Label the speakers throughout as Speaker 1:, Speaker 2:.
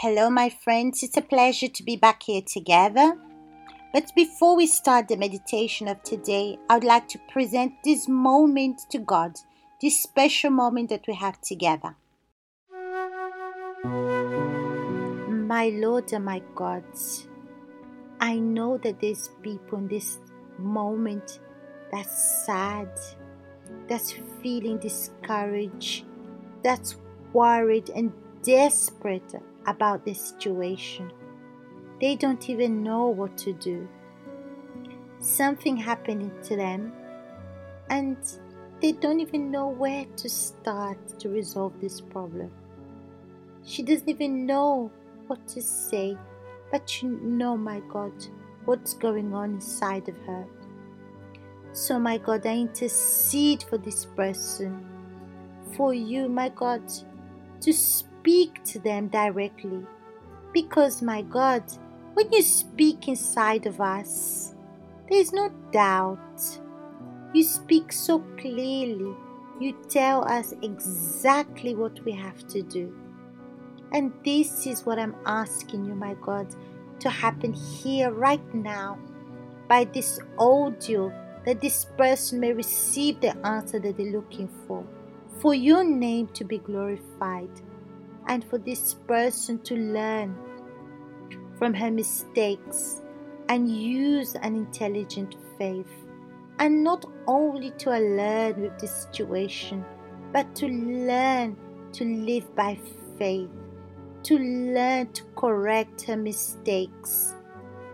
Speaker 1: Hello, my friends. It's a pleasure to be back here together. But before we start the meditation of today, I would like to present this moment to God, this special moment that we have together. My Lord and my God, I know that there's people in this moment that's sad, that's feeling discouraged, that's worried and desperate about the situation. They don't even know what to do. Something happened to them, and they don't even know where to start to resolve this problem. She doesn't even know what to say, but you know, my God, what's going on inside of her. So, my God, I intercede for this person, for you, my God, to speak to them directly. Because, my God, when you speak inside of us, there is no doubt. You speak so clearly. You tell us exactly what we have to do. And this is what I'm asking you, my God, to happen here right now by this audio that this person may receive the answer that they're looking for, for your name to be glorified, and for this person to learn from her mistakes and use an intelligent faith. And not only to learn with the situation, but to learn to live by faith, to learn to correct her mistakes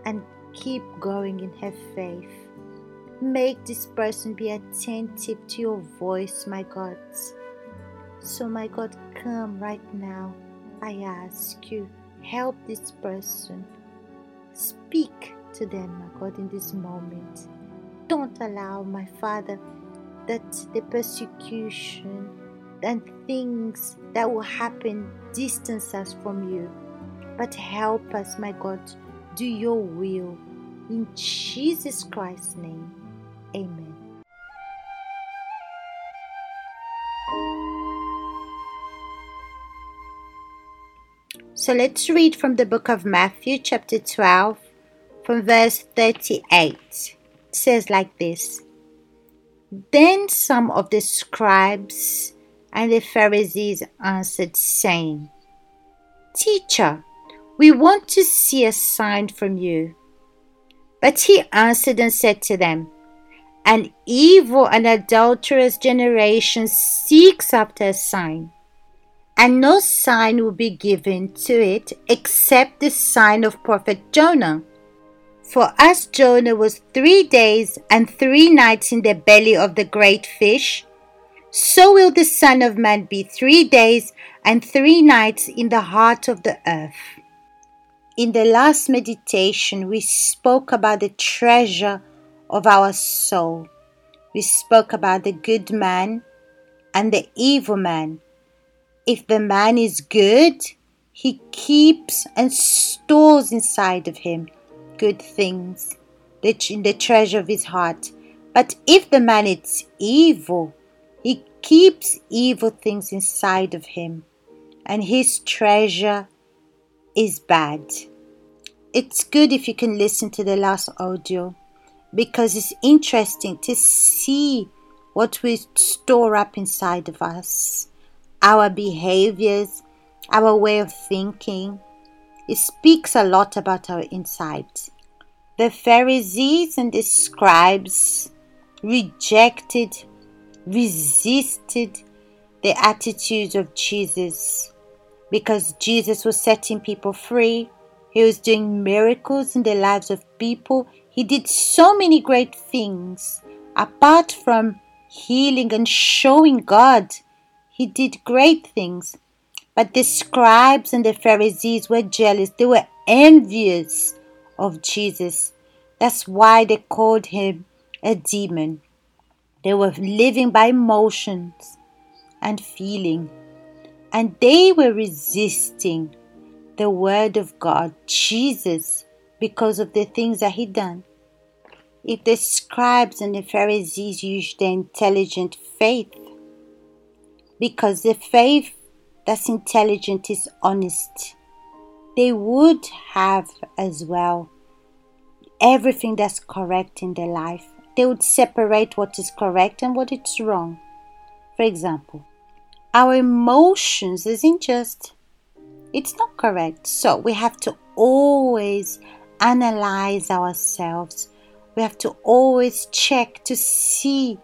Speaker 1: and keep going in her faith. Make this person be attentive to your voice, my God. So, my God, come right now. I ask you help this person. Speak to them, my God, in this moment. Don't allow, my Father, that the persecution and things that will happen distance us from you. But help us, my God, do your will. In Jesus Christ's name, amen. So let's read from the book of Matthew, chapter 12, from verse 38. It says like this Then some of the scribes and the Pharisees answered, saying, Teacher, we want to see a sign from you. But he answered and said to them, An evil and adulterous generation seeks after a sign and no sign will be given to it except the sign of prophet Jonah. For as Jonah was three days and three nights in the belly of the great fish, so will the Son of Man be three days and three nights in the heart of the earth. In the last meditation, we spoke about the treasure of our soul. We spoke about the good man and the evil man if the man is good, he keeps and stores inside of him good things, the, the treasure of his heart. But if the man is evil, he keeps evil things inside of him, and his treasure is bad. It's good if you can listen to the last audio because it's interesting to see what we store up inside of us our behaviors, our way of thinking. It speaks a lot about our insides. The Pharisees and the scribes rejected, resisted the attitudes of Jesus because Jesus was setting people free. He was doing miracles in the lives of people. He did so many great things apart from healing and showing God he did great things. But the scribes and the Pharisees were jealous. They were envious of Jesus. That's why they called him a demon. They were living by emotions and feeling. And they were resisting the word of God, Jesus, because of the things that he done. If the scribes and the Pharisees used their intelligent faith because the faith that's intelligent is honest. they would have as well everything that's correct in their life. They would separate what is correct and what is wrong. For example, our emotions isn't just, it's not correct. So we have to always analyze ourselves. We have to always check to see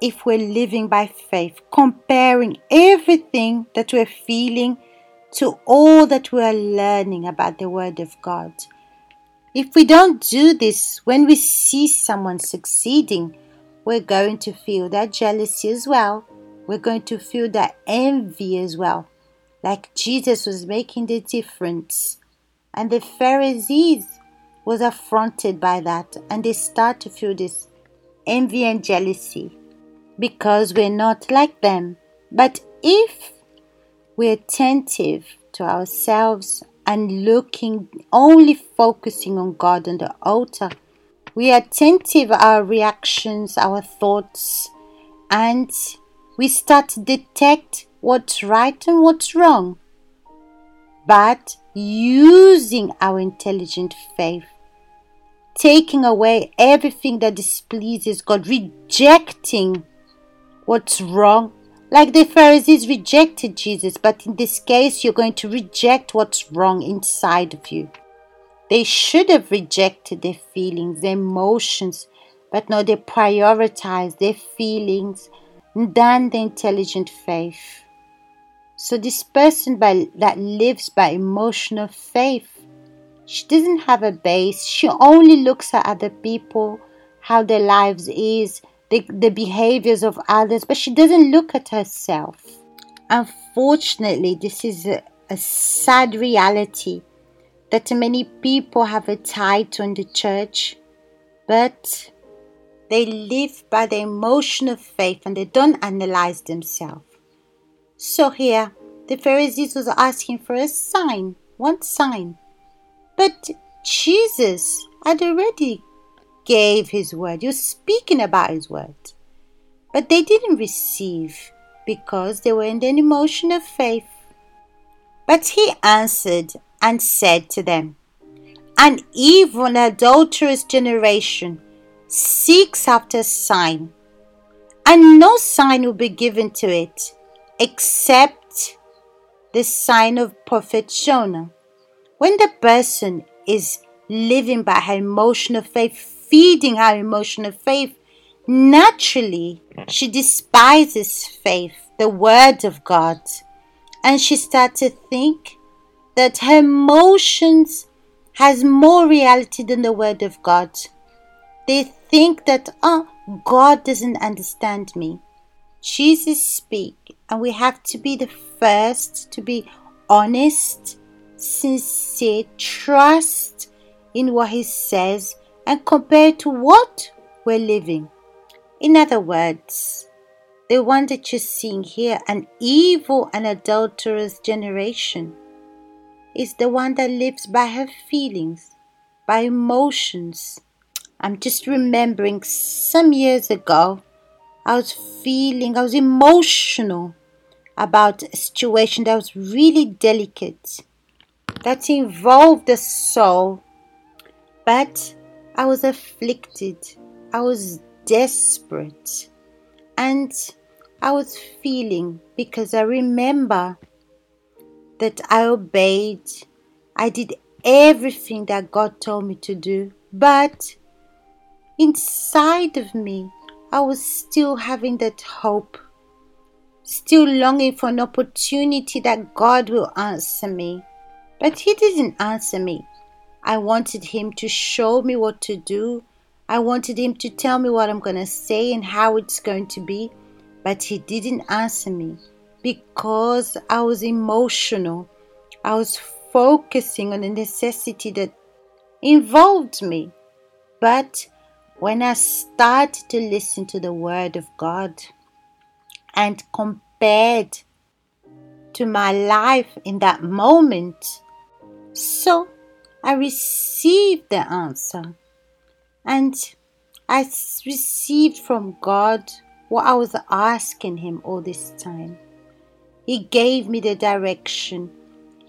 Speaker 1: if we're living by faith, comparing everything that we're feeling to all that we are learning about the Word of God. If we don't do this, when we see someone succeeding, we're going to feel that jealousy as well. We're going to feel that envy as well. Like Jesus was making the difference. And the Pharisees was affronted by that and they start to feel this envy and jealousy because we're not like them. But if we're attentive to ourselves and looking only focusing on God and the altar. We are attentive our reactions, our thoughts, and we start to detect what's right and what's wrong. But using our intelligent faith, taking away everything that displeases God, rejecting what's wrong like the Pharisees rejected Jesus, but in this case, you're going to reject what's wrong inside of you. They should have rejected their feelings, their emotions, but no, they prioritized their feelings than the intelligent faith. So, this person by, that lives by emotional faith, she doesn't have a base. She only looks at other people, how their lives is, the, the behaviors of others, but she doesn't look at herself. Unfortunately, this is a, a sad reality that many people have a title in the church, but they live by the emotional faith and they don't analyze themselves. So here, the Pharisees was asking for a sign, one sign. But Jesus had already gave his word. You're speaking about his word. But they didn't receive because they were in an emotion of faith. But he answered and said to them, An evil and adulterous generation seeks after a sign, and no sign will be given to it except the sign of prophet Jonah. When the person is living by her emotion of faith, feeding her emotional faith, naturally she despises faith, the word of God. And she starts to think that her emotions has more reality than the word of God. They think that, oh, God doesn't understand me. Jesus speak, and we have to be the first to be honest, sincere, trust in what he says and compare to what we're living. In other words, the one that you're seeing here, an evil and adulterous generation, is the one that lives by her feelings, by emotions. I'm just remembering some years ago, I was feeling, I was emotional about a situation that was really delicate, that involved the soul, but I was afflicted, I was desperate, and I was feeling because I remember that I obeyed, I did everything that God told me to do, but inside of me, I was still having that hope, still longing for an opportunity that God will answer me. But He didn't answer me. I wanted him to show me what to do. I wanted him to tell me what I'm going to say and how it's going to be. But he didn't answer me because I was emotional. I was focusing on the necessity that involved me. But when I started to listen to the Word of God and compared to my life in that moment, so I received the answer. And I received from God what I was asking Him all this time. He gave me the direction.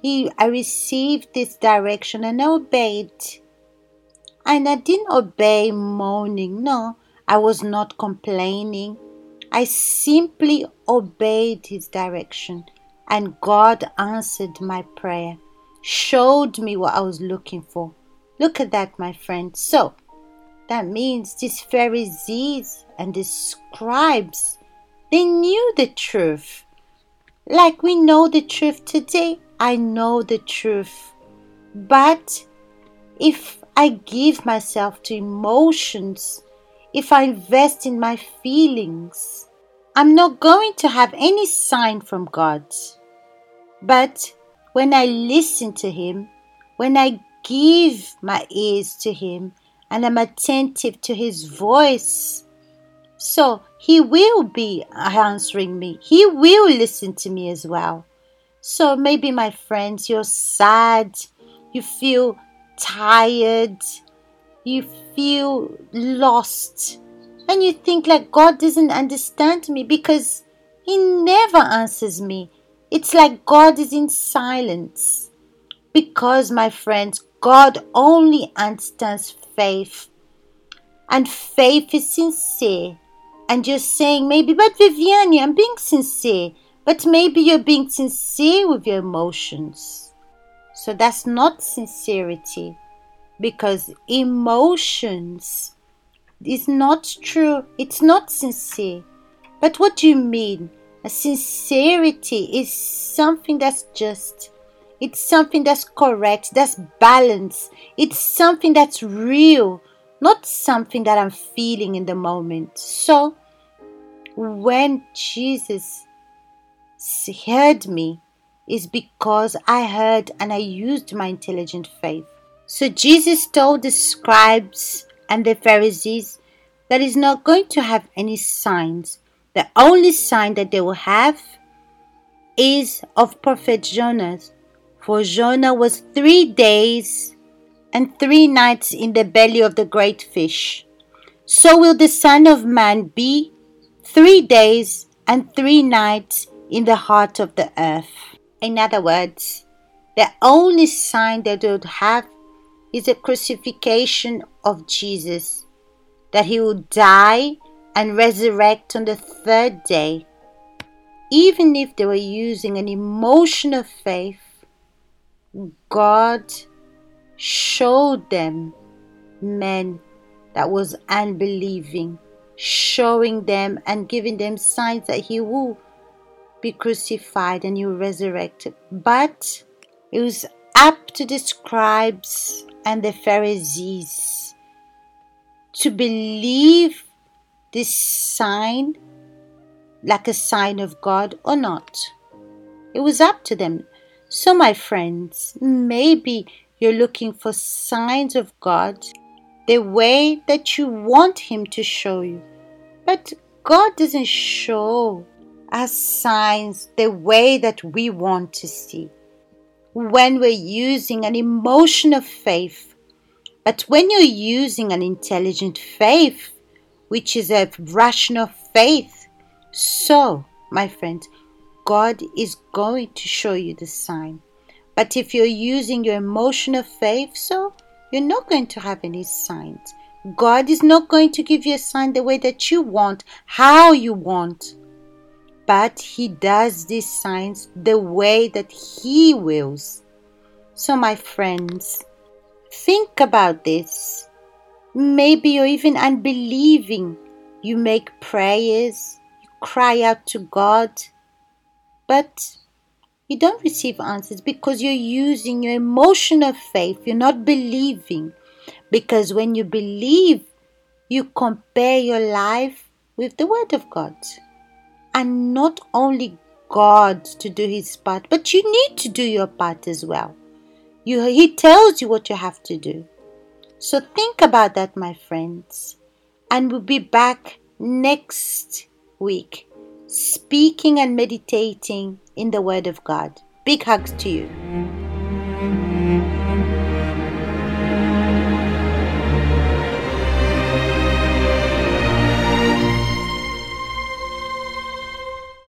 Speaker 1: he I received this direction and I obeyed. And I didn't obey moaning. No, I was not complaining. I simply obeyed his direction and God answered my prayer, showed me what I was looking for. Look at that, my friend. So, that means these Pharisees and the scribes, they knew the truth. Like we know the truth today, I know the truth. But if I give myself to emotions, if I invest in my feelings, I'm not going to have any sign from God. But when I listen to Him, when I give my ears to Him, and I'm attentive to His voice, so He will be answering me. He will listen to me as well. So maybe, my friends, you're sad, you feel tired, you feel lost, and you think like God doesn't understand me because He never answers me. It's like God is in silence. Because, my friends, God only understands faith. And faith is sincere. And you're saying, maybe, but Viviane, I'm being sincere. But maybe you're being sincere with your emotions. So that's not sincerity. Because emotions is not true. It's not sincere. But what do you mean? A sincerity is something that's just. It's something that's correct, that's balanced. It's something that's real, not something that I'm feeling in the moment. So, when Jesus heard me, is because I heard and I used my intelligent faith. So Jesus told the scribes and the Pharisees that he's not going to have any signs the only sign that they will have is of prophet Jonah, for Jonah was three days and three nights in the belly of the great fish. So will the Son of Man be three days and three nights in the heart of the earth. In other words, the only sign that they would have is the crucifixion of Jesus, that he will die and resurrect on the third day, even if they were using an emotion of faith, God showed them men that was unbelieving, showing them and giving them signs that he will be crucified and he will resurrect. But it was up to the scribes and the Pharisees to believe this sign like a sign of God or not. It was up to them. So, my friends, maybe you're looking for signs of God the way that you want Him to show you. But God doesn't show us signs the way that we want to see. When we're using an emotion of faith, but when you're using an intelligent faith, which is a rational faith. So, my friends, God is going to show you the sign. But if you're using your emotional faith, so you're not going to have any signs. God is not going to give you a sign the way that you want, how you want. But He does these signs the way that He wills. So, my friends, think about this. Maybe you're even unbelieving. You make prayers, you cry out to God, but you don't receive answers because you're using your emotional faith. You're not believing. Because when you believe, you compare your life with the Word of God. And not only God to do His part, but you need to do your part as well. You, he tells you what you have to do. So think about that, my friends. And we'll be back next week speaking and meditating in the Word of God. Big hugs to you.